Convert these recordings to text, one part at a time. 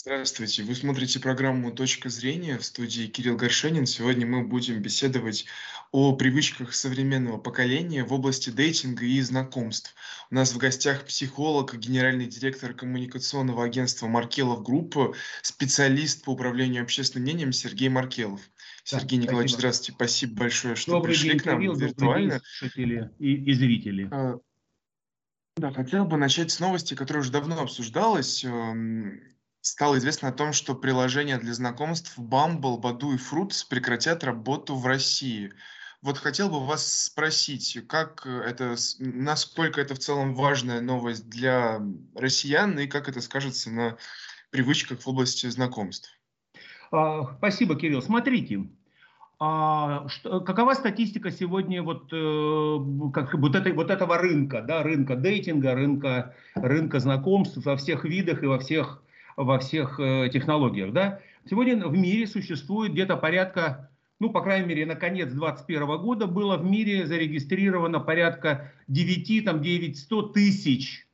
Здравствуйте, вы смотрите программу «Точка зрения» в студии Кирилл Горшенин. Сегодня мы будем беседовать о привычках современного поколения в области дейтинга и знакомств. У нас в гостях психолог, генеральный директор коммуникационного агентства «Маркелов Групп», специалист по управлению общественным мнением Сергей Маркелов. Сергей да, Николаевич, спасибо. здравствуйте, спасибо большое, что добрый пришли день, к нам Кирилл, виртуально. День, слушатели и, и зрители. А, да, хотел бы начать с новости, которая уже давно обсуждалась эм, стало известно о том, что приложения для знакомств Bumble, Badoo и Fruits прекратят работу в России. Вот хотел бы вас спросить, как это, насколько это в целом важная новость для россиян и как это скажется на привычках в области знакомств? А, спасибо, Кирилл. Смотрите, а, что, какова статистика сегодня вот, э, как, вот, этой, вот этого рынка, да, рынка дейтинга, рынка, рынка знакомств во всех видах и во всех во всех э, технологиях. Да? Сегодня в мире существует где-то порядка, ну, по крайней мере, на конец 2021 года было в мире зарегистрировано порядка 9, там, 900 тысяч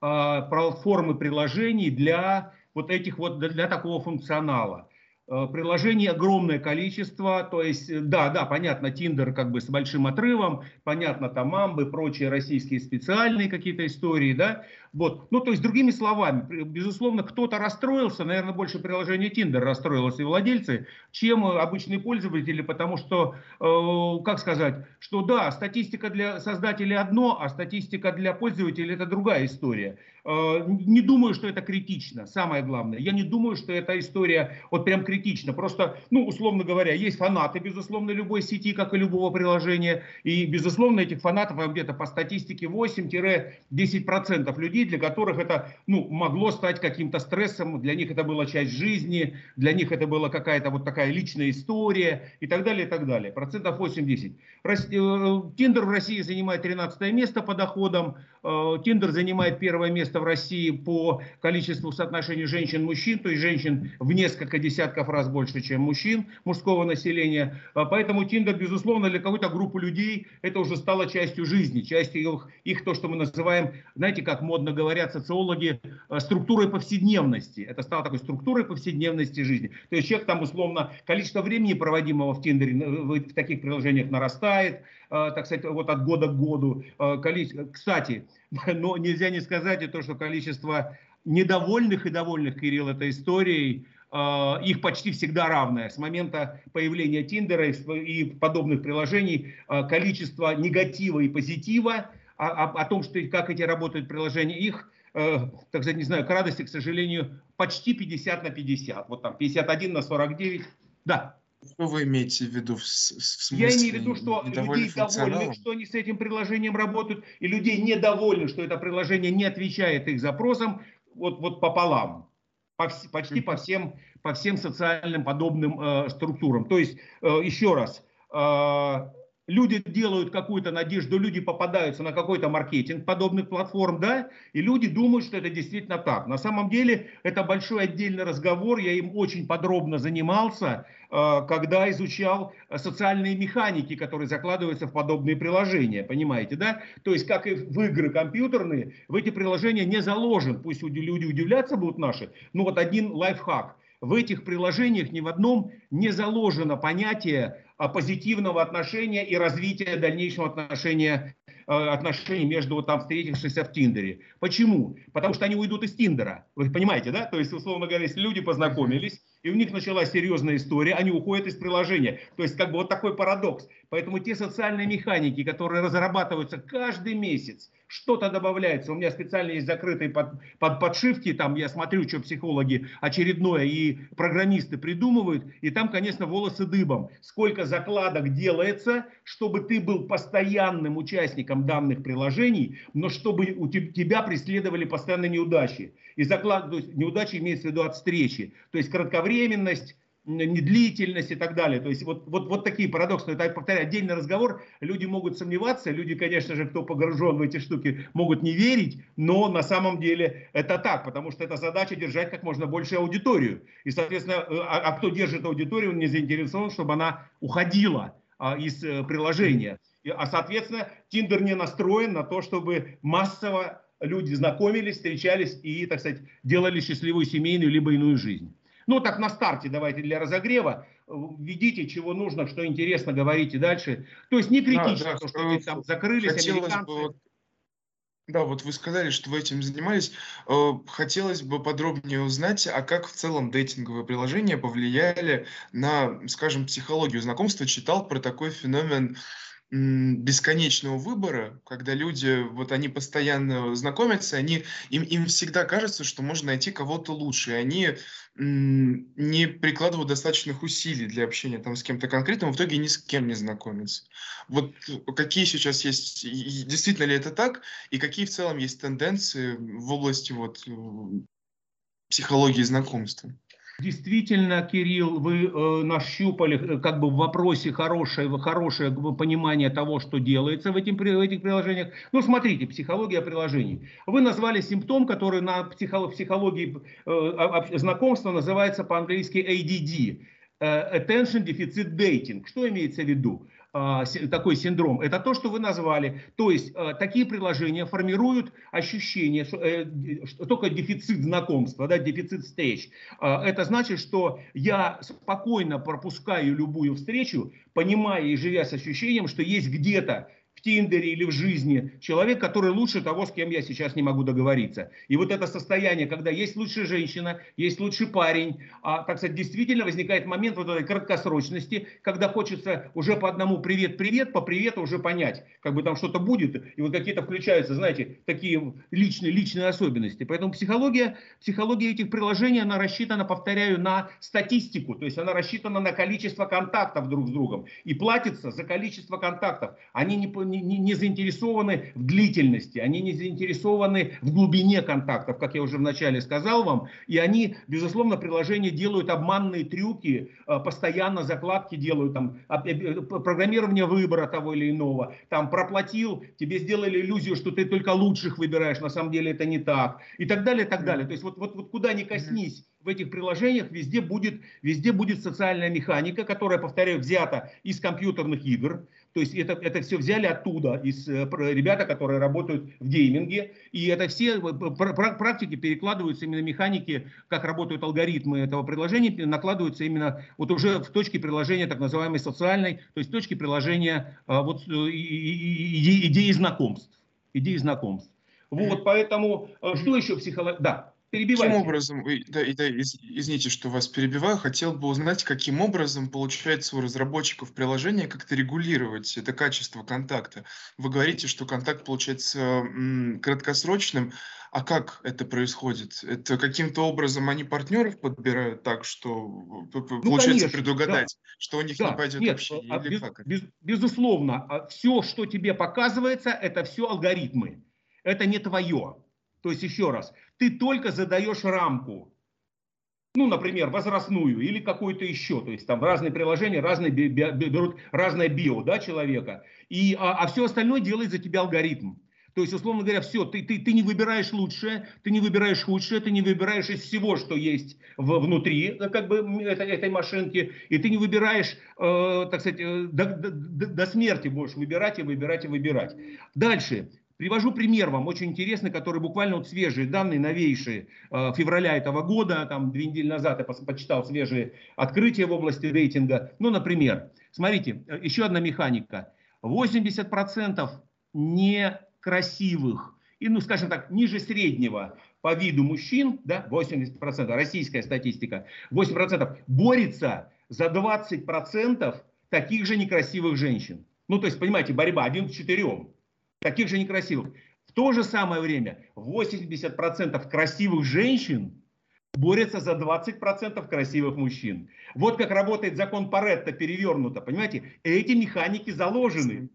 э, платформ и приложений для вот этих вот, для такого функционала. Э, приложений огромное количество, то есть, э, да, да, понятно, Тиндер как бы с большим отрывом, понятно, там Мамбы, прочие российские специальные какие-то истории, да, вот, ну, то есть, другими словами, безусловно, кто-то расстроился, наверное, больше приложение Тиндер расстроилось и владельцы, чем обычные пользователи, потому что, э, как сказать, что да, статистика для создателей одно, а статистика для пользователей это другая история. Э, не думаю, что это критично, самое главное. Я не думаю, что эта история вот прям критична. Просто, ну, условно говоря, есть фанаты, безусловно, любой сети, как и любого приложения. И, безусловно, этих фанатов где-то по статистике 8-10% людей, для которых это, ну, могло стать каким-то стрессом. Для них это была часть жизни, для них это была какая-то вот такая личная история и так далее, и так далее. Процентов 8-10. Тиндер э, в России занимает 13 место по доходам. Тиндер занимает первое место в России по количеству соотношения женщин-мужчин, то есть женщин в несколько десятков раз больше, чем мужчин, мужского населения. А поэтому Тиндер, безусловно, для какой-то группы людей это уже стало частью жизни, частью их, их то, что мы называем, знаете, как модно говорят социологи, э, структурой повседневности. Это стало такой структурой повседневности жизни. То есть человек там условно, количество времени, проводимого в Тиндере, э, в таких приложениях нарастает, э, так сказать, вот от года к году. Кстати, но нельзя не сказать и то, что количество недовольных и довольных, Кирилл, этой историей, их почти всегда равное. С момента появления Тиндера и подобных приложений количество негатива и позитива о, о, о том, что, как эти работают приложения, их, э, так сказать, не знаю, к радости, к сожалению, почти 50 на 50. Вот там 51 на 49. Да. Что вы имеете в виду? В, в смысле, Я имею в виду, что людей довольны, что они с этим приложением работают, и людей недовольны, что это приложение не отвечает их запросам, вот, вот пополам. По, почти по всем, по всем социальным подобным э, структурам. То есть, э, еще раз, э, люди делают какую-то надежду, люди попадаются на какой-то маркетинг подобных платформ, да, и люди думают, что это действительно так. На самом деле это большой отдельный разговор, я им очень подробно занимался, э, когда изучал социальные механики, которые закладываются в подобные приложения, понимаете, да? То есть, как и в игры компьютерные, в эти приложения не заложен, пусть люди удивляться будут наши, но вот один лайфхак. В этих приложениях ни в одном не заложено понятие позитивного отношения и развития дальнейшего отношения, э, отношений между там встретившимися в Тиндере. Почему? Потому что они уйдут из Тиндера. Вы понимаете, да? То есть, условно говоря, если люди познакомились, и у них началась серьезная история, они уходят из приложения. То есть, как бы вот такой парадокс. Поэтому те социальные механики, которые разрабатываются каждый месяц, что-то добавляется. У меня специально есть закрытые под, под подшивки, там я смотрю, что психологи очередное и программисты придумывают, и там, конечно, волосы дыбом. Сколько закладок делается, чтобы ты был постоянным участником данных приложений, но чтобы у тебя преследовали постоянно неудачи. И заклад, то есть неудачи имеется в виду от встречи. То есть кратковременность, недлительность и так далее. То есть вот, вот, вот такие парадоксы. Это, повторяю, отдельный разговор. Люди могут сомневаться, люди, конечно же, кто погружен в эти штуки, могут не верить, но на самом деле это так, потому что это задача держать как можно больше аудиторию. И, соответственно, э, а, а кто держит аудиторию, он не заинтересован, чтобы она уходила а, из а, приложения. А, соответственно, Тиндер не настроен на то, чтобы массово люди знакомились, встречались и, так сказать, делали счастливую семейную либо иную жизнь. Ну, так на старте давайте для разогрева введите, чего нужно, что интересно, говорите дальше. То есть не критично, да, да, что там закрылись американцы. Бы, да, вот вы сказали, что вы этим занимались. Э, хотелось бы подробнее узнать, а как в целом дейтинговые приложения повлияли на, скажем, психологию знакомства. Читал про такой феномен бесконечного выбора, когда люди, вот они постоянно знакомятся, они, им, им всегда кажется, что можно найти кого-то лучше, и они не прикладывают достаточных усилий для общения там с кем-то конкретным, в итоге ни с кем не знакомятся. Вот какие сейчас есть, действительно ли это так, и какие в целом есть тенденции в области вот психологии знакомства? Действительно, Кирилл, вы э, нащупали э, как бы в вопросе хорошее, хорошее понимание того, что делается в, этим, в этих приложениях. Ну, смотрите, психология приложений. Вы назвали симптом, который на психологии э, знакомства называется по-английски ADD. Э, Attention Deficit Dating. Что имеется в виду? А, такой синдром, это то, что вы назвали. То есть а, такие приложения формируют ощущение, э, что только дефицит знакомства, да, дефицит встреч. А, это значит, что я спокойно пропускаю любую встречу, понимая и живя с ощущением, что есть где-то Тиндере или в жизни человек, который лучше того, с кем я сейчас не могу договориться. И вот это состояние, когда есть лучшая женщина, есть лучший парень, а, так сказать, действительно возникает момент вот этой краткосрочности, когда хочется уже по одному привет-привет, по привету уже понять, как бы там что-то будет, и вот какие-то включаются, знаете, такие личные, личные особенности. Поэтому психология, психология этих приложений, она рассчитана, повторяю, на статистику, то есть она рассчитана на количество контактов друг с другом и платится за количество контактов. Они не, не, не заинтересованы в длительности, они не заинтересованы в глубине контактов, как я уже вначале сказал вам, и они, безусловно, приложения делают обманные трюки, э, постоянно закладки делают, там, э, программирование выбора того или иного, там, проплатил, тебе сделали иллюзию, что ты только лучших выбираешь, на самом деле это не так, и так далее, и так далее. То есть вот, вот, вот куда ни коснись, в этих приложениях везде будет, везде будет социальная механика, которая, повторяю, взята из компьютерных игр. То есть это, это все взяли оттуда, из э, ребята, которые работают в гейминге. И это все э, практики перекладываются именно механики, как работают алгоритмы этого приложения, накладываются именно вот уже в точке приложения так называемой социальной, то есть точки приложения а, вот, э, идеи, идеи знакомств. Идеи знакомств. Вот, поэтому, что еще психология? Да. Перебивайте. Каким образом, да, да, из, извините, что вас перебиваю, хотел бы узнать, каким образом получается у разработчиков приложения как-то регулировать это качество контакта. Вы говорите, что контакт получается м, краткосрочным, а как это происходит? Это каким-то образом они партнеров подбирают так, что ну, получается конечно, предугадать, да. что у них да, не пойдет нет, общение? А, без, без, безусловно, а все, что тебе показывается, это все алгоритмы. Это не твое. То есть еще раз, ты только задаешь рамку, ну, например, возрастную или какую-то еще, то есть там разные приложения, разные берут разное био да, человека, и, а, а все остальное делает за тебя алгоритм. То есть, условно говоря, все, ты, ты, ты не выбираешь лучшее, ты не выбираешь худшее, ты не выбираешь из всего, что есть в, внутри как бы, этой, этой машинки, и ты не выбираешь, э, так сказать, э, до, до, до смерти будешь выбирать и выбирать и выбирать. Дальше. Привожу пример вам, очень интересный, который буквально вот свежие данные, новейшие, э, февраля этого года, там две недели назад я почитал свежие открытия в области рейтинга. Ну, например, смотрите, э, еще одна механика. 80% некрасивых и, ну, скажем так, ниже среднего по виду мужчин, да, 80%, российская статистика, 8% борется за 20% таких же некрасивых женщин. Ну, то есть, понимаете, борьба один к четырем таких же некрасивых. В то же самое время 80% красивых женщин борются за 20% красивых мужчин. Вот как работает закон Паретта перевернуто, понимаете? Эти механики заложены.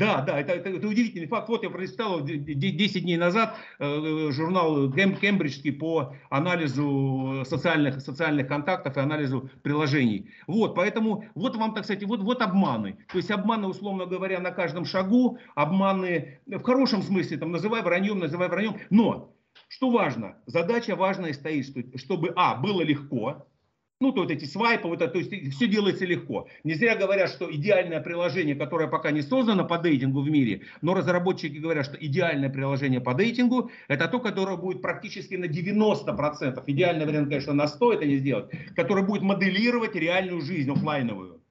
Да, да, это, это, это удивительный факт. Вот я прочитал 10 дней назад э, журнал Кембриджский по анализу социальных, социальных контактов и анализу приложений. Вот, поэтому вот вам, так сказать, вот, вот обманы. То есть обманы, условно говоря, на каждом шагу, обманы в хорошем смысле, там, называй враньем, называй враньем. Но, что важно, задача важная стоит, чтобы, а, было легко, Ну, то вот эти свайпы, вот это, то есть все делается легко. Не зря говорят, что идеальное приложение, которое пока не создано по дейтингу в мире, но разработчики говорят, что идеальное приложение по дейтингу, это то, которое будет практически на 90%, идеальный вариант, конечно, на 100 это не сделать, которое будет моделировать реальную жизнь офлайновую.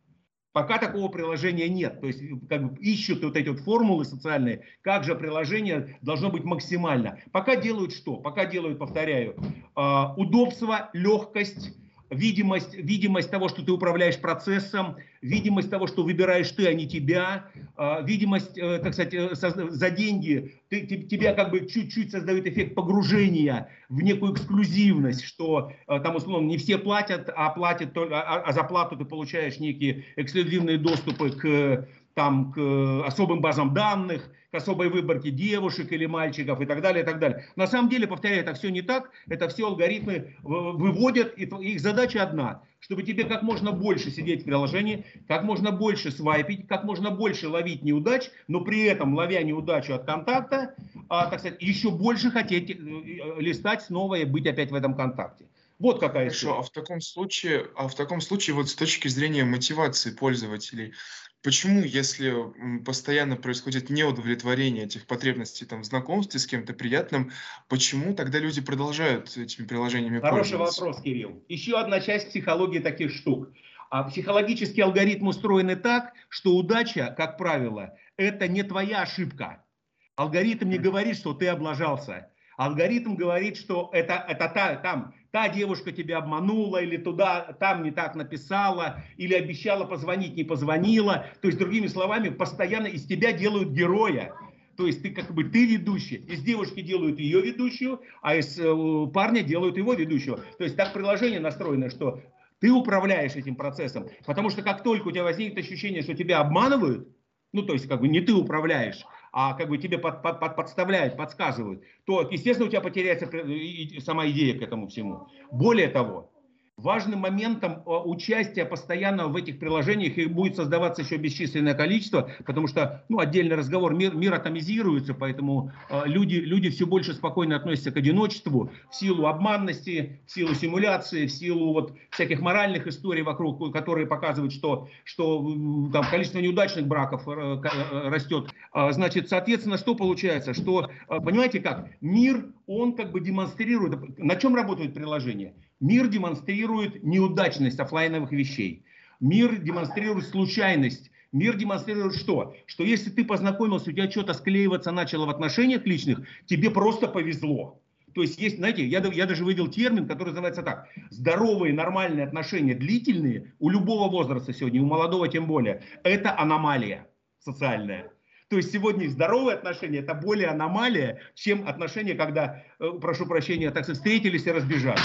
Пока такого приложения нет. То есть как бы ищут вот эти вот формулы социальные, как же приложение должно быть максимально. Пока делают что? Пока делают, повторяю, а, удобство, легкость, видимость, видимость того, что ты управляешь процессом, видимость того, что выбираешь ты, а не тебя, а, видимость, э, так сказать, э, за деньги, ты, тебя как бы чуть-чуть создает эффект погружения в некую эксклюзивность, что э, там, условно, не все платят, а, платят, а, а за плату ты получаешь некие эксклюзивные доступы к там, к особым базам данных, к особой выборке девушек или мальчиков и так далее, и так далее. На самом деле, повторяю, это все не так, это все алгоритмы выводят, и их задача одна, чтобы тебе как можно больше сидеть в приложении, как можно больше свайпить, как можно больше ловить неудач, но при этом, ловя неудачу от контакта, а, так сказать, еще больше хотеть э, э, листать снова и быть опять в этом контакте. Вот какая Хорошо, история. а в таком случае, а в таком случае вот с точки зрения мотивации пользователей, Почему, если постоянно происходит неудовлетворение этих потребностей там, в знакомстве с кем-то приятным, почему тогда люди продолжают этими приложениями Хороший пользоваться? вопрос, Кирилл. Еще одна часть психологии таких штук. А психологический алгоритм устроены так, что удача, как правило, это не твоя ошибка. Алгоритм не говорит, что ты облажался. Алгоритм говорит, что это, это та, там та девушка тебя обманула, или туда, там не так написала, или обещала позвонить, не позвонила. То есть, другими словами, постоянно из тебя делают героя. То есть ты как бы ты ведущий, из девушки делают ее ведущую, а из э, парня делают его ведущего. То есть так приложение настроено, что ты управляешь этим процессом. Потому что как только у тебя возникнет ощущение, что тебя обманывают, ну то есть как бы не ты управляешь, а как бы тебе под, под, под, подставляют, подсказывают, то, естественно, у тебя потеряется сама идея к этому всему. Более того, Важным моментом э, участия постоянно в этих приложениях их будет создаваться еще бесчисленное количество, потому что, ну, отдельный разговор, мир, мир атомизируется, поэтому э, люди, люди все больше спокойно относятся к одиночеству в силу обманности, в силу симуляции, в силу вот всяких моральных историй вокруг, которые показывают, что, что там количество неудачных браков э, э, растет. Э, значит, соответственно, что получается? Что, э, понимаете как, мир, он как бы демонстрирует, на чем работают приложения? Мир демонстрирует неудачность офлайновых вещей. Мир демонстрирует случайность. Мир демонстрирует что? Что если ты познакомился, у тебя что-то склеиваться начало в отношениях личных, тебе просто повезло. То есть есть, знаете, я, я даже вывел термин, который называется так. Здоровые, нормальные отношения, длительные, у любого возраста сегодня, у молодого тем более, это аномалия социальная. То есть сегодня здоровые отношения это более аномалия, чем отношения, когда, э, прошу прощения, так встретились и разбежались.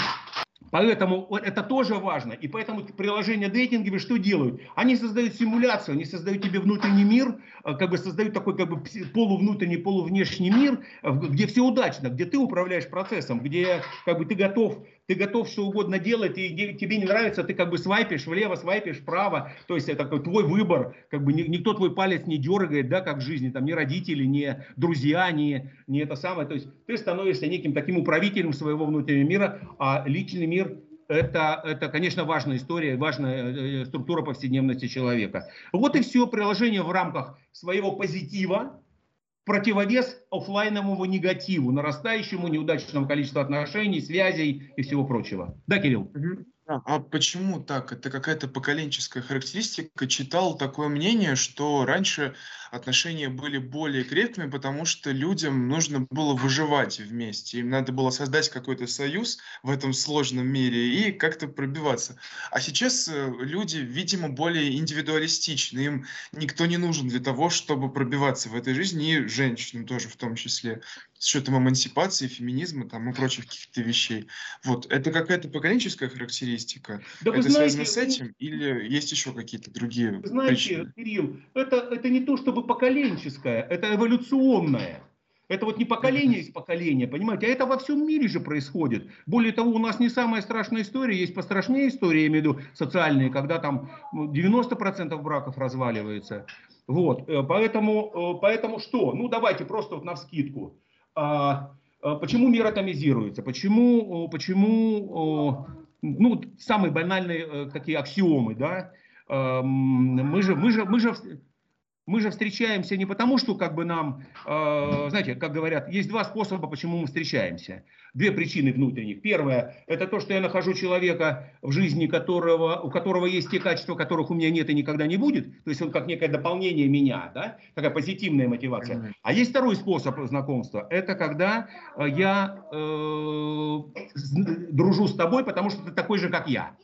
Поэтому это тоже важно. И поэтому приложения дейтинговые что делают? Они создают симуляцию, они создают тебе внутренний мир, э, как бы создают такой как бы полувнутренний, полувнешний мир, э, где все удачно, где ты управляешь процессом, где как бы ты готов ты готов что угодно делать, и тебе не нравится, ты как бы свайпишь влево, свайпишь вправо, то есть это твой выбор, как бы никто твой палец не дергает, да, как в жизни, там, ни родители, ни друзья, ни, ни это самое, то есть ты становишься неким таким управителем своего внутреннего мира, а личный мир это, это, конечно, важная история, важная э, э, структура повседневности человека. Вот и все приложение в рамках своего позитива, противовес офлайновому негативу, нарастающему неудачному количеству отношений, связей и всего прочего. Да, Кирилл? А, а почему так? Это какая-то поколенческая характеристика. Читал такое мнение, что раньше отношения были более крепкими, потому что людям нужно было выживать вместе. Им надо было создать какой-то союз в этом сложном мире и как-то пробиваться. А сейчас э, люди, видимо, более индивидуалистичны. Им никто не нужен для того, чтобы пробиваться в этой жизни, и женщинам тоже в том числе с учетом эмансипации, феминизма там, и прочих каких-то вещей. Вот. Это какая-то поколенческая характеристика? Да это знаете, связано с этим? Или есть еще какие-то другие Знаете, причины? Кирилл, это, это не то чтобы поколенческое, это эволюционное. Это вот не поколение из поколения, понимаете, а это во всем мире же происходит. Более того, у нас не самая страшная история, есть пострашнее истории, я имею в виду социальные, когда там 90% ну, браков разваливается. Вот, э, поэтому, э, поэтому что? Ну, давайте просто вот на вскидку. А, а, почему мир атомизируется? Почему, почему ну, самые банальные э, такие аксиомы, да, мы же, мы же, мы же мы же встречаемся не потому, что как бы нам, э, знаете, как говорят, есть два способа, почему мы встречаемся. Две причины внутренних. Первое, это то, что я нахожу человека в жизни, которого, у которого есть те качества, которых у меня нет и никогда не будет. То есть он как некое дополнение меня, да? такая позитивная мотивация. А есть второй способ знакомства. Это когда э, я э, дружу с тобой, потому что ты такой же, как я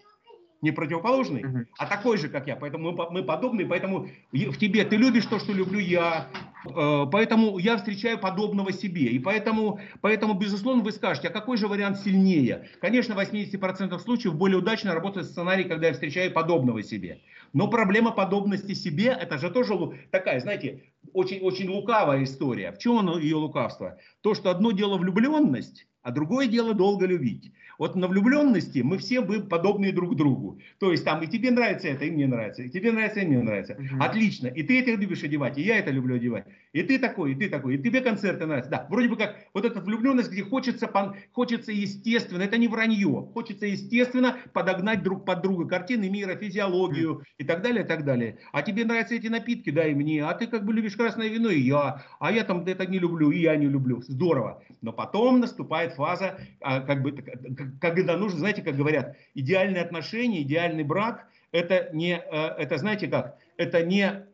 не противоположный, uh-huh. а такой же, как я. Поэтому мы, мы подобные, поэтому в тебе ты любишь то, что люблю я, э, поэтому я встречаю подобного себе. И поэтому, поэтому, безусловно, вы скажете, а какой же вариант сильнее? Конечно, в 80% случаев более удачно работает сценарий, когда я встречаю подобного себе. Но проблема подобности себе, это же тоже такая, знаете, очень, очень лукавая история. В чем ее лукавство? То, что одно дело влюбленность, а другое дело долго любить. Вот на влюбленности мы все мы подобны друг другу. То есть там и тебе нравится это, и мне нравится, и тебе нравится, и мне нравится. Угу. Отлично. И ты это любишь одевать, и я это люблю одевать. И ты такой, и ты такой, и тебе концерты нравятся. Да, вроде бы как вот эта влюбленность, где хочется, хочется естественно, это не вранье, хочется естественно подогнать друг под друга картины мира, физиологию угу. и так далее, и так далее. А тебе нравятся эти напитки, да, и мне, а ты как бы любишь красное вино, и я, а я там это не люблю, и я не люблю. Здорово. Но потом наступает фаза, а, как бы, когда нужно, знаете, как говорят, идеальные отношения, идеальный брак, это не, э, это знаете как, это не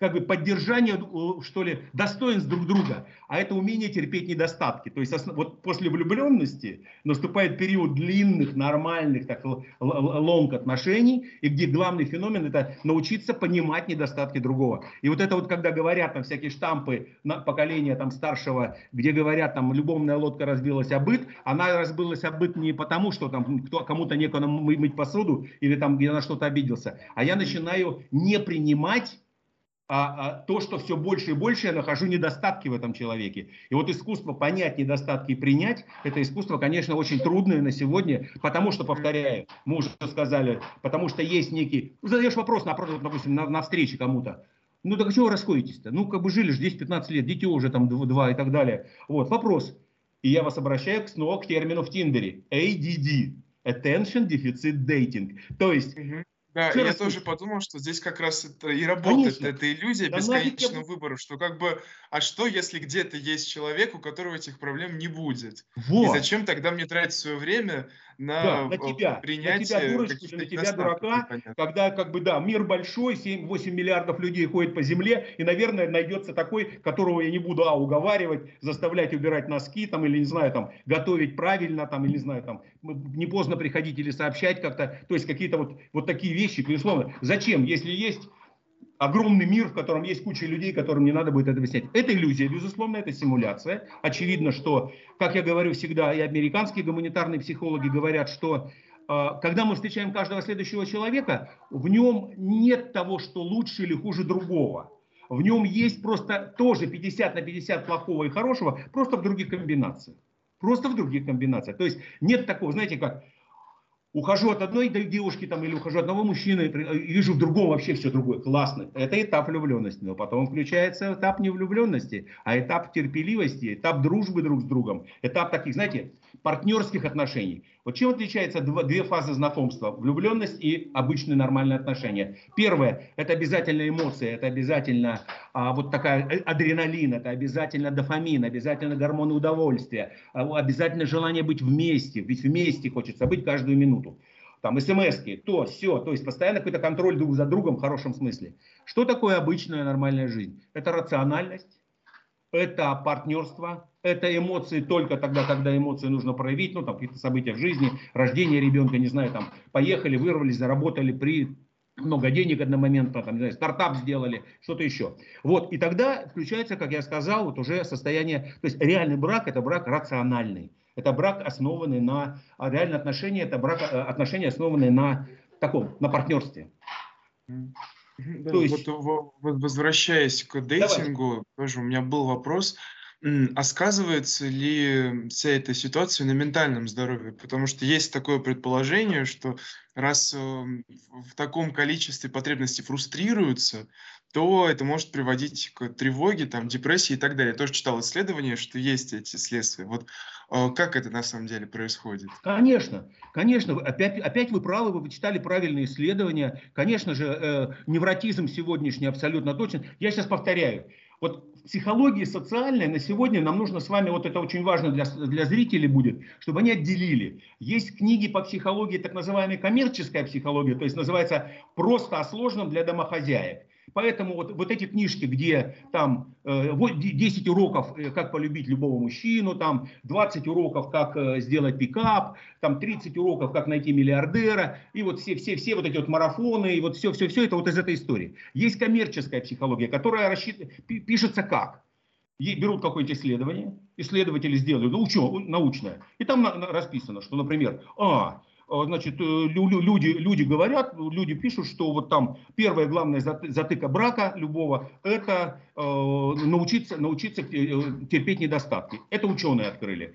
как бы поддержание, э, что ли, достоинств друг друга, а это умение терпеть недостатки. То есть вот после влюбленности наступает период длинных, нормальных, так лонг отношений, и где главный феномен это научиться понимать недостатки другого. И вот это вот, когда говорят там всякие штампы на поколения там старшего, где говорят там любовная лодка разбилась о быт, она разбилась о не потому, что там кто, кому-то некому мыть посуду или там где на что-то обиделся, а я начинаю не принимать а, а то, что все больше и больше я нахожу недостатки в этом человеке. И вот искусство понять недостатки и принять, это искусство, конечно, очень трудное на сегодня, потому что, повторяю, мы уже сказали, потому что есть некий, ну, задаешь вопрос, напротив, допустим, на, на встрече кому-то, ну так чего вы расходитесь-то? Ну как бы жили же 10-15 лет, дети уже там два и так далее. Вот, вопрос. И я вас обращаю снова к термину в Тиндере. ADD. Attention Deficit Dating. То есть. Да, я тоже подумал, что здесь как раз это и работает Конечно. эта иллюзия да бесконечного выбора, что как бы, а что, если где-то есть человек, у которого этих проблем не будет? Вот. И зачем тогда мне тратить свое время на, да, на тебя, принятие на тебя, дурочку, на тебя, дурака, когда как бы, да, мир большой, 7-8 миллиардов людей ходит по земле, и, наверное, найдется такой, которого я не буду, а, уговаривать, заставлять убирать носки, там, или, не знаю, там, готовить правильно, там, или, не знаю, там, не поздно приходить или сообщать как-то, то есть какие-то вот, вот такие вещи, безусловно. Зачем, если есть огромный мир, в котором есть куча людей, которым не надо будет это объяснять. Это иллюзия, безусловно, это симуляция. Очевидно, что, как я говорю всегда, и американские гуманитарные психологи говорят, что э, когда мы встречаем каждого следующего человека, в нем нет того, что лучше или хуже другого. В нем есть просто тоже 50 на 50 плохого и хорошего, просто в других комбинациях. Просто в других комбинациях. То есть нет такого, знаете, как ухожу от одной девушки там, или ухожу от одного мужчины, и вижу в другом вообще все другое. Классно. Это этап влюбленности. Но потом включается этап не влюбленности, а этап терпеливости, этап дружбы друг с другом, этап таких, знаете, партнерских отношений. Вот чем отличаются две фазы знакомства? Влюбленность и обычные нормальные отношения. Первое – это обязательно эмоции, это обязательно а, вот такая э, адреналин, это обязательно дофамин, обязательно гормоны удовольствия, а, обязательно желание быть вместе, ведь вместе хочется быть каждую минуту. Там смс то, все, то есть постоянно какой-то контроль друг за другом в хорошем смысле. Что такое обычная нормальная жизнь? Это рациональность, это партнерство, это эмоции только тогда, когда эмоции нужно проявить, ну там какие-то события в жизни, рождение ребенка, не знаю, там поехали, вырвались, заработали при много денег одномоментно, там, не знаю, стартап сделали, что-то еще. Вот, и тогда включается, как я сказал, вот уже состояние, то есть реальный брак это брак рациональный. Это брак, основанный на, а реальные отношения, это брак, э, отношения, основанные на таком, на партнерстве. Да, То есть... вот, возвращаясь к дейтингу, Давай. тоже у меня был вопрос. А сказывается ли вся эта ситуация на ментальном здоровье? Потому что есть такое предположение, что раз эм, в таком количестве потребности фрустрируются, то это может приводить к тревоге, там, депрессии и так далее. Я тоже читал исследования, что есть эти следствия. Вот э, как это на самом деле происходит? Конечно, конечно. Опять, опять вы правы, вы читали правильные исследования. Конечно же, э, невротизм сегодняшний абсолютно точен. Я сейчас повторяю. Вот в психологии социальной на сегодня нам нужно с вами, вот это очень важно для, для зрителей будет, чтобы они отделили. Есть книги по психологии, так называемая коммерческая психология, то есть называется просто о сложном для домохозяек. Поэтому вот, вот эти книжки, где там э, 10 уроков, э, как полюбить любого мужчину, там 20 уроков, как э, сделать пикап, там 30 уроков, как найти миллиардера, и вот все, все, все вот эти вот марафоны, и вот все, все, все это вот из этой истории. Есть коммерческая психология, которая рассчит... пишется как? берут какое-нибудь исследование, исследователи сделают ну, научное, и там расписано, что, например, а, значит, э, люди, люди говорят, люди пишут, что вот там первая главная затыка брака любого – это э, научиться, научиться э, терпеть недостатки. Это ученые открыли.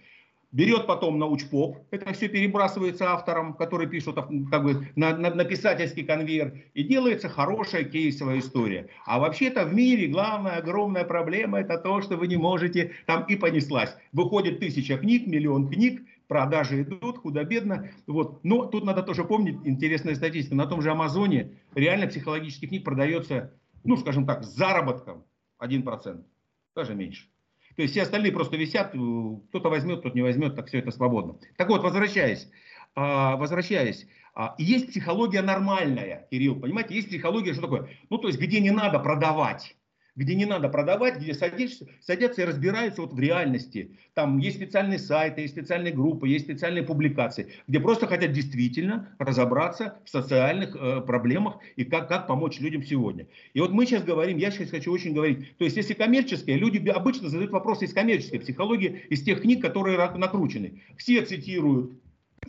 Берет потом научпоп, это все перебрасывается автором, который пишет как бы, на, на, на писательский конвейер, и делается хорошая кейсовая история. А вообще-то в мире главная огромная проблема – это то, что вы не можете, там и понеслась. Выходит тысяча книг, миллион книг, продажи идут худо-бедно. Вот. Но тут надо тоже помнить, интересная статистика, на том же Амазоне реально психологических книг продается, ну, скажем так, с заработком 1%, даже меньше. То есть все остальные просто висят, э, кто-то возьмет, кто-то не возьмет, так все это свободно. Так вот, возвращаясь, а, возвращаясь, а, есть психология нормальная, Кирилл, понимаете, есть психология, что такое? Ну, то есть, где не надо продавать, где не надо продавать, где садишься, садятся и разбираются вот в реальности. Там есть специальные сайты, есть специальные группы, есть специальные публикации, где просто хотят действительно разобраться в социальных э, проблемах и как, как помочь людям сегодня. И вот мы сейчас говорим, я сейчас хочу очень говорить, то есть если коммерческие, люди обычно задают вопросы из коммерческой психологии, из тех книг, которые накручены. Все цитируют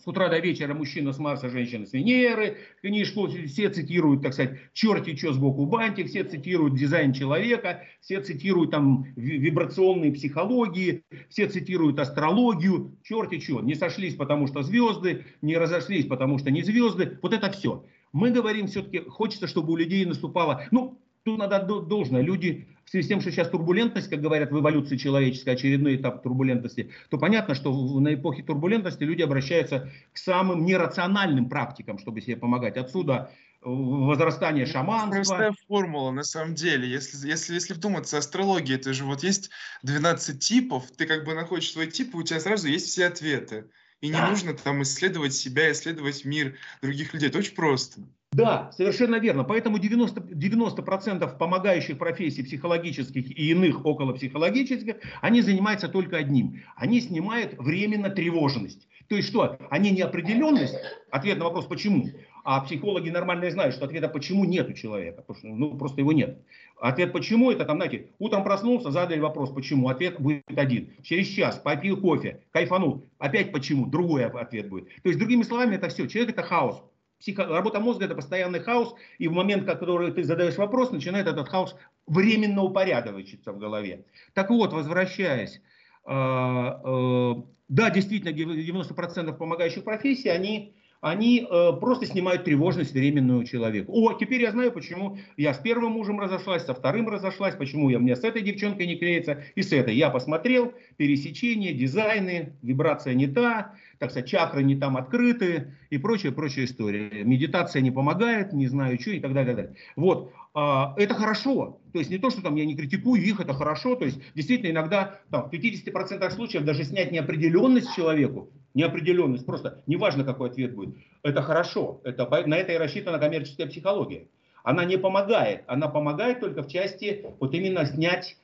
с утра до вечера мужчина с Марса, женщина с Венеры. Книжку все цитируют, так сказать, черти что сбоку банти, все цитируют дизайн человека, все цитируют там вибрационные психологии, все цитируют астрологию, черти что. Не сошлись, потому что звезды, не разошлись, потому что не звезды. Вот это все. Мы говорим все-таки, хочется, чтобы у людей наступало, ну, тут надо должное, люди в связи с тем, что сейчас турбулентность, как говорят в эволюции человеческой, очередной этап турбулентности, то понятно, что на эпохе турбулентности люди обращаются к самым нерациональным практикам, чтобы себе помогать. Отсюда э, возрастание шаманства. Простая формула, на самом деле. Если, если, если вдуматься, астрология, это же вот есть 12 типов, ты как бы находишь свой тип, и у тебя сразу есть все ответы. И не нужно там исследовать себя, исследовать мир других людей. Это очень просто. Да, совершенно верно. Поэтому 90%, 90 помогающих профессий психологических и иных околопсихологических, они занимаются только одним. Они снимают временно тревожность. То есть что? Они неопределенность, ответ на вопрос почему. А психологи нормально знают, что ответа почему нет у человека. Потому что ну, просто его нет. Ответ почему это там, знаете, утром проснулся, задали вопрос почему. Ответ будет один. Через час попил кофе, кайфанул. Опять почему. Другой ответ будет. То есть, другими словами, это все. Человек это хаос. Психо... Работа мозга это постоянный хаос, и в момент, который ты задаешь вопрос, начинает этот хаос временно упорядочиться в голове. Так вот, возвращаясь, э, э, да, действительно, 90% помогающих профессий, они они э, просто снимают тревожность временную человеку. О, теперь я знаю, почему я с первым мужем разошлась, со вторым разошлась, почему я мне с этой девчонкой не клеится и с этой. Я посмотрел, пересечение, дизайны, вибрация не та, так сказать, чакры не там открыты и прочая, прочая история. Медитация не помогает, не знаю что и так далее. Так далее. Вот, э, это хорошо. То есть не то, что там я не критикую их, это хорошо. То есть действительно иногда там, в 50% случаев даже снять неопределенность человеку неопределенность, просто неважно, какой ответ будет, это хорошо. Это, на это и рассчитана коммерческая психология. Она не помогает, она помогает только в части вот именно снять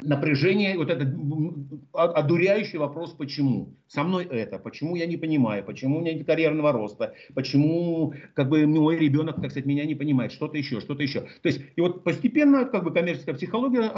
напряжение, вот этот одуряющий вопрос, почему. Со мной это, почему я не понимаю, почему у меня нет карьерного роста, почему как бы мой ребенок, так сказать, меня не понимает, что-то еще, что-то еще. То есть, и вот постепенно как бы коммерческая психология,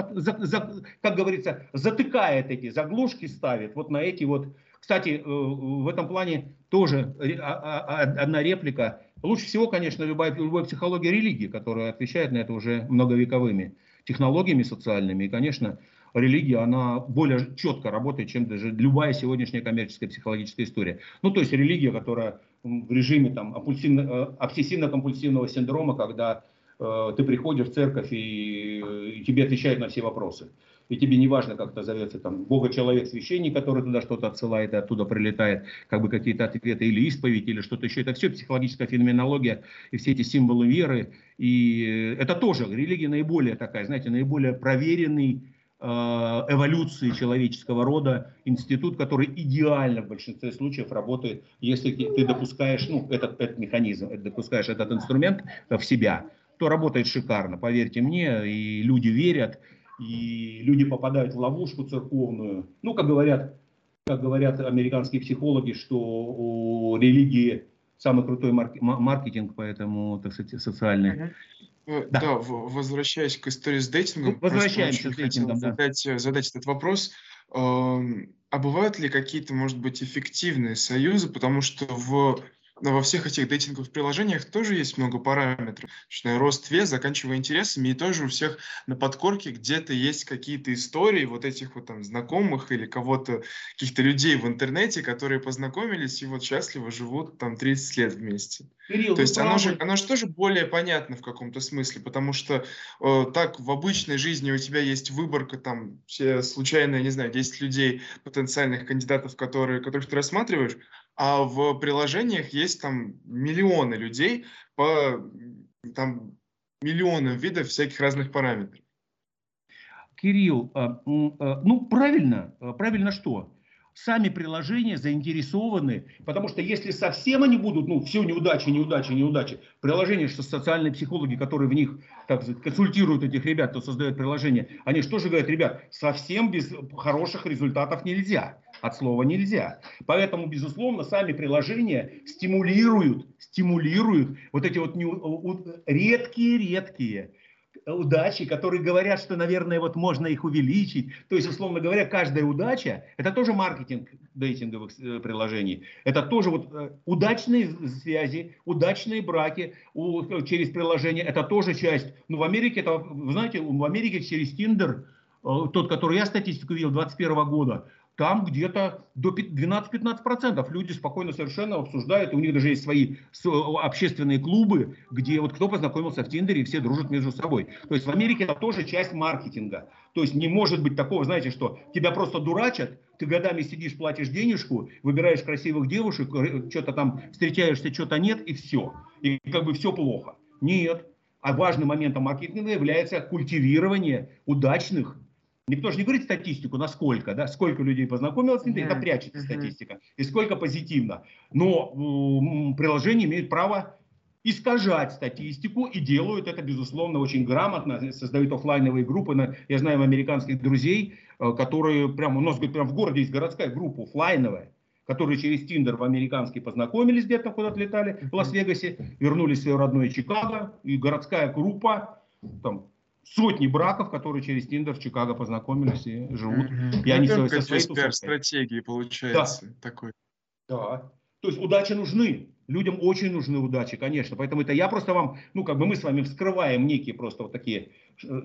как говорится, затыкает эти заглушки, ставит вот на эти вот кстати, э, в этом плане тоже а, а, одна реплика. Лучше всего, конечно, любая, любая психология религии, которая отвечает на это уже многовековыми технологиями социальными. И, конечно, религия, она более четко работает, чем даже любая сегодняшняя коммерческая психологическая история. Ну, то есть религия, которая в режиме там, э, обсессивно-компульсивного синдрома, когда э, ты приходишь в церковь и, и тебе отвечают на все вопросы. И тебе не важно, как это зовется, там, Бога-человек, священник, который туда что-то отсылает и оттуда прилетает, как бы какие-то ответы, или исповедь, или что-то еще. Это все психологическая феноменология и все эти символы веры. И это тоже религия наиболее такая, знаете, наиболее проверенный э, эволюции человеческого рода институт, который идеально в большинстве случаев работает, если ты допускаешь ну, этот, этот механизм, допускаешь этот инструмент в себя, то работает шикарно, поверьте мне, и люди верят, и люди попадают в ловушку церковную. Ну, как говорят, как говорят американские психологи, что у религии самый крутой маркетинг, поэтому, так сказать, социальный. Uh-huh. Да, да возвращаясь к истории с дейтингом, возвращаемся с дейтингом, да. задать, задать этот вопрос. А бывают ли какие-то, может быть, эффективные союзы, потому что в но во всех этих дейтинговых приложениях тоже есть много параметров. Начиная рост, вес, заканчивая интересами, и тоже у всех на подкорке где-то есть какие-то истории вот этих вот там знакомых или кого-то, каких-то людей в интернете, которые познакомились и вот счастливо живут там 30 лет вместе. Кирилл, То есть оно же, оно же тоже более понятно в каком-то смысле, потому что э, так в обычной жизни у тебя есть выборка, там все случайно, не знаю, 10 людей, потенциальных кандидатов, которые, которых ты рассматриваешь, а в приложениях есть там миллионы людей по там миллионам видов всяких разных параметров. Кирилл, а, а, ну правильно, а, правильно что? Сами приложения заинтересованы, потому что если совсем они будут, ну, все неудачи, неудачи, неудачи, приложения, что социальные психологи, которые в них, так сказать, консультируют этих ребят, кто создает приложение, они что же говорят, ребят, совсем без хороших результатов нельзя от слова нельзя. Поэтому, безусловно, сами приложения стимулируют, стимулируют вот эти вот редкие-редкие удачи, которые говорят, что, наверное, вот можно их увеличить. То есть, условно говоря, каждая удача, это тоже маркетинг дейтинговых э, приложений. Это тоже вот э, удачные связи, удачные браки через приложение. Это тоже часть. Ну, в Америке, это, знаете, в Америке через э, тот, который я статистику видел 2021 года, там где-то до 12-15% люди спокойно совершенно обсуждают, у них даже есть свои общественные клубы, где вот кто познакомился в Тиндере, и все дружат между собой. То есть в Америке это тоже часть маркетинга. То есть не может быть такого, знаете, что тебя просто дурачат, ты годами сидишь, платишь денежку, выбираешь красивых девушек, что-то там встречаешься, что-то нет, и все. И как бы все плохо. Нет. А важным моментом маркетинга является культивирование удачных Никто же не говорит статистику, насколько, да, сколько людей познакомилось с интернетом, это прячется статистика, и сколько позитивно. Но э, приложения имеют право искажать статистику и делают это, безусловно, очень грамотно, создают офлайновые группы. Я знаю американских друзей, э, которые прямо, у нас говорит, прямо в городе есть городская группа офлайновая, которые через Тиндер в американский познакомились где-то, куда-то летали, в Лас-Вегасе, вернулись в свое родное Чикаго, и городская группа, там, сотни браков, которые через Тиндер в Чикаго познакомились и живут. Mm-hmm. И они ну, со, со своей стратегии получается да. такой. Да. То есть удачи нужны. Людям очень нужны удачи, конечно. Поэтому это я просто вам, ну как бы мы с вами вскрываем некие просто вот такие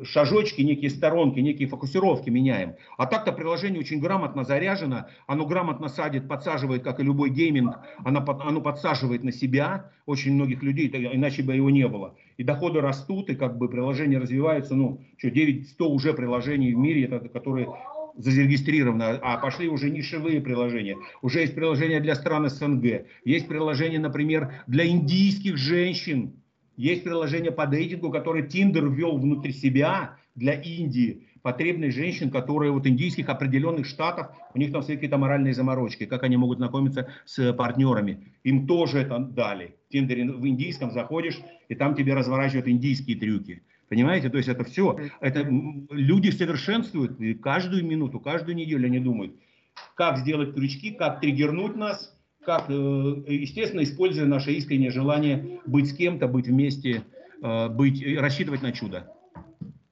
шажочки, некие сторонки, некие фокусировки меняем. А так-то приложение очень грамотно заряжено, оно грамотно садит, подсаживает, как и любой гейминг, оно, оно подсаживает на себя очень многих людей, иначе бы его не было. И доходы растут, и как бы приложения развиваются, ну, что, 9-100 уже приложений в мире, это, которые зарегистрировано, а пошли уже нишевые приложения. Уже есть приложения для стран СНГ, есть приложения, например, для индийских женщин, есть приложение по дейтингу, которое Тиндер ввел внутри себя для Индии. Потребность женщин, которые вот индийских определенных штатов, у них там все какие-то моральные заморочки, как они могут знакомиться с партнерами. Им тоже это дали. В Тиндере в индийском заходишь, и там тебе разворачивают индийские трюки. Понимаете, то есть это все, это люди совершенствуют и каждую минуту, каждую неделю они думают, как сделать крючки, как триггернуть нас, как, э, естественно, используя наше искреннее желание быть с кем-то, быть вместе, э, быть, рассчитывать на чудо.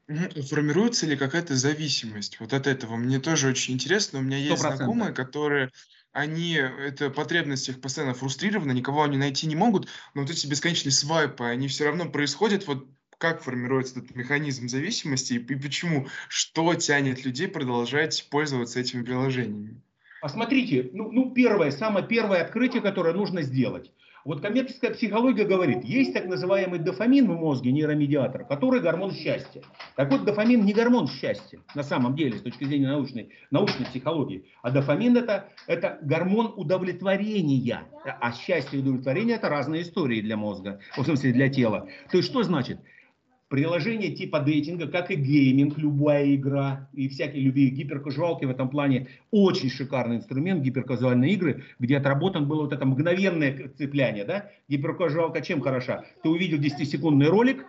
Формируется ли какая-то зависимость вот от этого? Мне тоже очень интересно. У меня есть 100%. знакомые, которые они, это потребность их постоянно фрустрирована, никого они найти не могут, но вот эти бесконечные свайпы, они все равно происходят, вот как формируется этот механизм зависимости и, почему, что тянет людей продолжать пользоваться этими приложениями? А смотрите, ну, ну первое, самое первое открытие, которое нужно сделать. Вот коммерческая психология говорит, есть так называемый дофамин в мозге, нейромедиатор, который гормон счастья. Так вот, дофамин не гормон счастья, на самом деле, с точки зрения научной, научной психологии. А дофамин это, это гормон удовлетворения. А счастье и удовлетворение это разные истории для мозга, в смысле для тела. То есть что значит? Приложение типа дейтинга, как и гейминг, любая игра и всякие любые гиперказуалки в этом плане очень шикарный инструмент, гиперказуальные игры, где отработан было вот это мгновенное цепляние, да? Гиперказуалка чем хороша? Ты увидел 10-секундный ролик,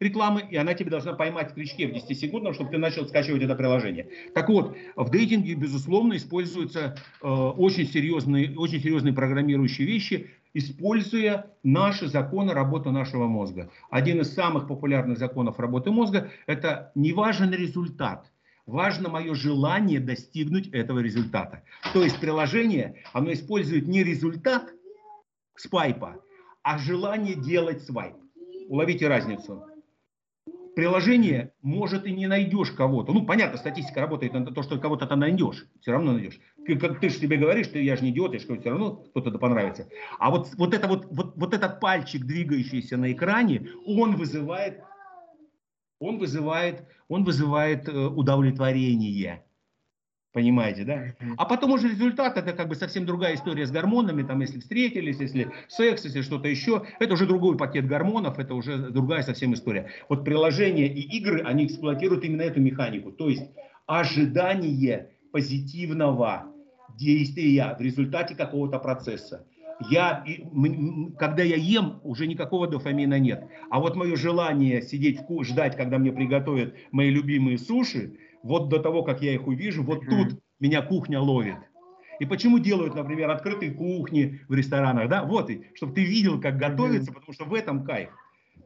рекламы, и она тебе должна поймать в крючке в 10 секундах, чтобы ты начал скачивать это приложение. Так вот, в дейтинге, безусловно, используются э, очень, серьезные, очень серьезные программирующие вещи, используя наши законы работы нашего мозга. Один из самых популярных законов работы мозга – это не важен результат, важно мое желание достигнуть этого результата. То есть приложение, оно использует не результат спайпа, а желание делать свайп. Уловите разницу приложение, может, и не найдешь кого-то. Ну, понятно, статистика работает на то, что кого-то ты найдешь. Все равно найдешь. Как ты же себе говоришь, что я же не идиот, я же все равно кто-то понравится. А вот, вот, это вот, вот, вот этот пальчик, двигающийся на экране, он вызывает, он вызывает, он вызывает э, удовлетворение. Понимаете, да? А потом уже результат, это как бы совсем другая история с гормонами, там, если встретились, если секс, если что-то еще, это уже другой пакет гормонов, это уже другая совсем история. Вот приложения и игры, они эксплуатируют именно эту механику, то есть ожидание позитивного действия в результате какого-то процесса. Я, когда я ем, уже никакого дофамина нет. А вот мое желание сидеть, ждать, когда мне приготовят мои любимые суши, вот до того, как я их увижу, вот тут меня кухня ловит. И почему делают, например, открытые кухни в ресторанах, да, вот, и, чтобы ты видел, как готовится, потому что в этом кайф.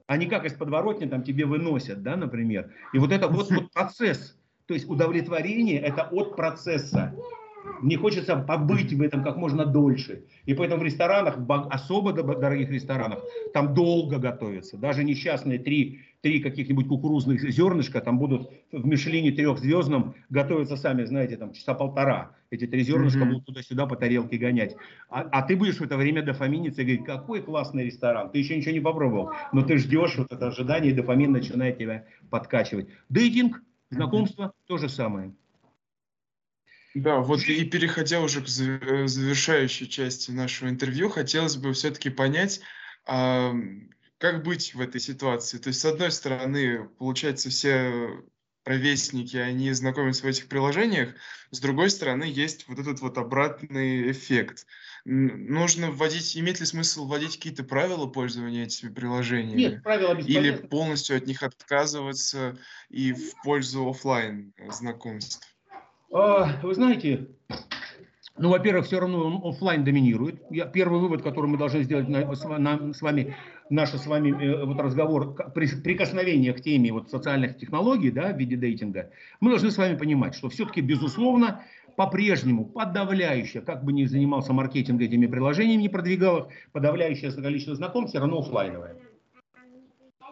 А не как из подворотни там тебе выносят, да, например. И вот это вот, вот процесс, то есть удовлетворение это от процесса. Мне хочется побыть в этом как можно дольше. И поэтому в ресторанах, особо дорогих ресторанах, там долго готовятся. Даже несчастные три три каких-нибудь кукурузных зернышка, там будут в Мишлине трехзвездном готовиться сами, знаете, там часа полтора. Эти три зернышка mm-hmm. будут туда-сюда по тарелке гонять. А, а ты будешь в это время дофаминиться и говорить, какой классный ресторан, ты еще ничего не попробовал. Но ты ждешь вот это ожидание, и дофамин начинает тебя подкачивать. Дейтинг, знакомство, mm-hmm. то же самое. Да, вот и переходя уже к э, завершающей части нашего интервью, хотелось бы все-таки понять, как быть в этой ситуации? То есть, с одной стороны, получается, все провестники, они знакомятся в этих приложениях, с другой стороны, есть вот этот вот обратный эффект. Нужно вводить, имеет ли смысл вводить какие-то правила пользования этими приложениями? Нет, правила Или полностью от них отказываться и в пользу офлайн знакомств? А, вы знаете, ну, во-первых, все равно офлайн доминирует. Я, первый вывод, который мы должны сделать на, на, с вами, наш с вами э, вот разговор, при, прикосновение к теме вот, социальных технологий да, в виде дейтинга, мы должны с вами понимать, что все-таки, безусловно, по-прежнему подавляющее, как бы ни занимался маркетинг этими приложениями, не продвигал их, подавляющее количество знакомств все равно офлайновое.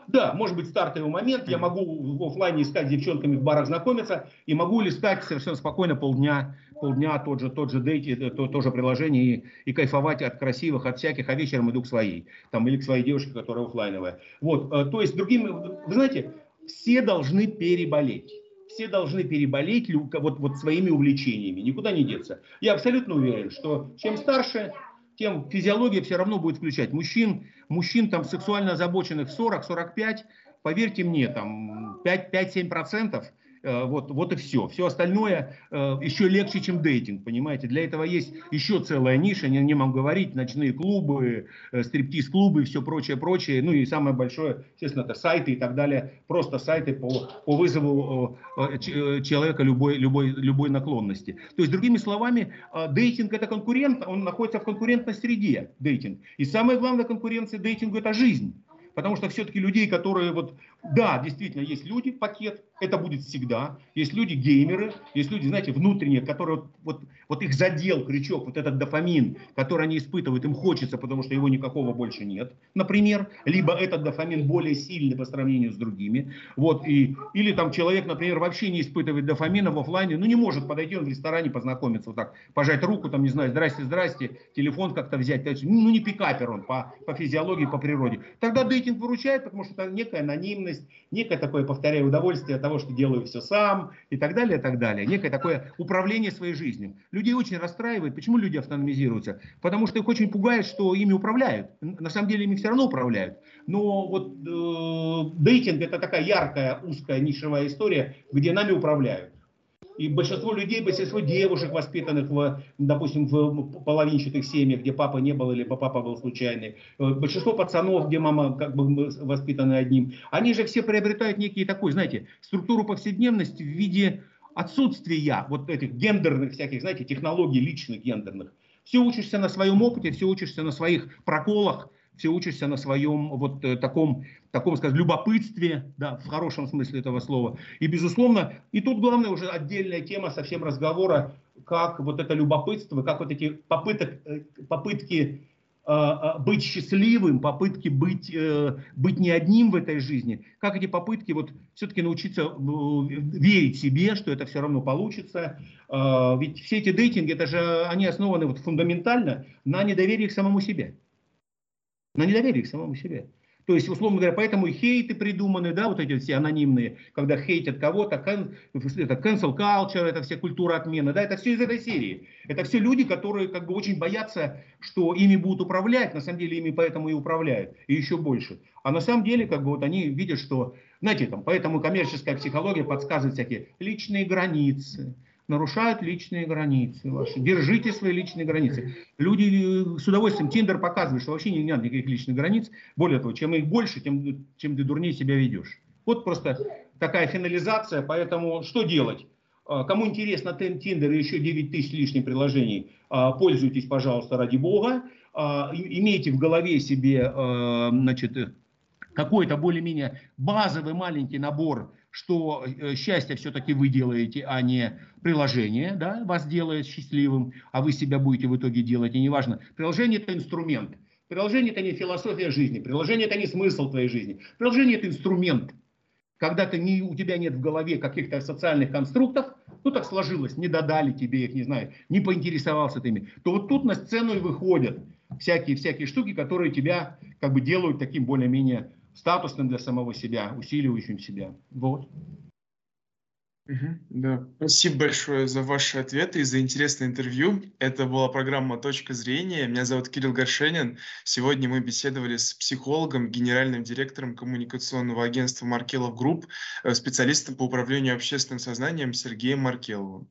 Да, может быть стартовый момент, я могу в офлайне искать с девчонками в барах знакомиться, и могу листать совершенно спокойно полдня, полдня тот же, тот же дейти, то, то же приложение и, и кайфовать от красивых, от всяких, а вечером иду к своей, там, или к своей девушке, которая офлайновая. Вот, э, то есть, другими, вы знаете, все должны переболеть все должны переболеть вот, вот своими увлечениями, никуда не деться. Я абсолютно уверен, что чем старше, тем физиология все равно будет включать. Мужчин, мужчин там сексуально озабоченных 40-45, поверьте мне, там 5-7% Э, вот, вот и все. Все остальное э, еще легче, чем дейтинг, понимаете. Для этого есть еще целая ниша, не, не могу говорить, ночные клубы, э, стриптиз-клубы и все прочее, прочее. Ну и самое большое, естественно, это сайты и так далее. Просто сайты по, по вызову человека любой, любой, любой наклонности. То есть, другими словами, дейтинг это конкурент, он находится в конкурентной среде, дейтинг. И самая главная конкуренция дейтингу это жизнь. Потому что все-таки людей, которые вот Да, действительно, есть люди, пакет, это будет всегда. Есть люди геймеры, есть люди, знаете, внутренние, которые вот, вот их задел крючок, вот этот дофамин, который они испытывают, им хочется, потому что его никакого больше нет, например. Либо этот дофамин более сильный по сравнению с другими. Вот, и, или там человек, например, вообще не испытывает дофамина в офлайне, ну не может подойти он в ресторане познакомиться, вот так, пожать руку, там, не знаю, здрасте, здрасте, телефон как-то взять. Ну не пикапер он по, по физиологии, по природе. Тогда дейтинг выручает, потому что это некая анонимность, некое такое, повторяю, удовольствие от того, что делаю все сам и так далее, и так далее. Некое такое управление своей жизнью. Людей очень расстраивает. Почему люди автономизируются? Потому что их очень пугает, что ими управляют. На самом деле ими все равно управляют. Но вот э, дейтинг это такая яркая, узкая, нишевая история, где нами управляют. И большинство людей, большинство девушек, воспитанных, в, допустим, в половинчатых семьях, где папа не был, либо папа был случайный, э, большинство пацанов, где мама как бы воспитаны одним, они же все приобретают некие такой, знаете, структуру повседневности в виде отсутствия вот этих гендерных всяких, знаете, технологий личных гендерных. Все учишься на своем опыте, все учишься на своих проколах, все учишься на своем вот э, таком, таком, скажем, любопытстве, да, в хорошем смысле этого слова. И, безусловно, и тут главное уже отдельная тема совсем разговора, как вот это любопытство, как вот эти попыток, э, попытки э, быть счастливым, попытки быть, быть не одним в этой жизни, как эти попытки вот все-таки научиться верить себе, что это все равно получится. Ведь все эти дейтинги, это же они основаны вот фундаментально на недоверии к самому себе на недоверие к самому себе. То есть, условно говоря, поэтому и хейты придуманы, да, вот эти все анонимные, когда хейтят кого-то, это cancel culture, это все культура отмены, да, это все из этой серии. Это все люди, которые как бы очень боятся, что ими будут управлять, на самом деле ими поэтому и управляют, и еще больше. А на самом деле, как бы вот они видят, что, знаете, там, поэтому коммерческая психология подсказывает всякие личные границы, нарушают личные границы ваши. Держите свои личные границы. Люди э, с удовольствием, Тиндер показывает, что вообще не надо никаких личных границ. Более того, чем их больше, тем, чем ты дурнее себя ведешь. Вот просто такая финализация, поэтому что делать? А, кому интересно Тиндер и еще 9 тысяч лишних приложений, а, пользуйтесь, пожалуйста, ради бога. А, имейте в голове себе значит, какой-то более-менее базовый маленький набор что э, счастье все-таки вы делаете, а не приложение, да, вас делает счастливым, а вы себя будете в итоге делать, и неважно. Приложение это инструмент. Приложение это не философия жизни, приложение это не смысл твоей жизни. Приложение это инструмент. Когда ты не, у тебя нет в голове каких-то социальных конструктов, ну так сложилось, не додали тебе их, не знаю, не поинтересовался ты ими, то вот тут на сцену и выходят всякие-всякие штуки, которые тебя как бы делают таким более-менее статусным для самого себя, усиливающим себя. Вот. Да. Спасибо большое за ваши ответы и за интересное интервью. Это была программа «Точка зрения». Меня зовут Кирилл Горшенин. Сегодня мы беседовали с психологом, генеральным директором коммуникационного агентства «Маркелов Групп», э, специалистом по управлению общественным сознанием Сергеем Маркеловым.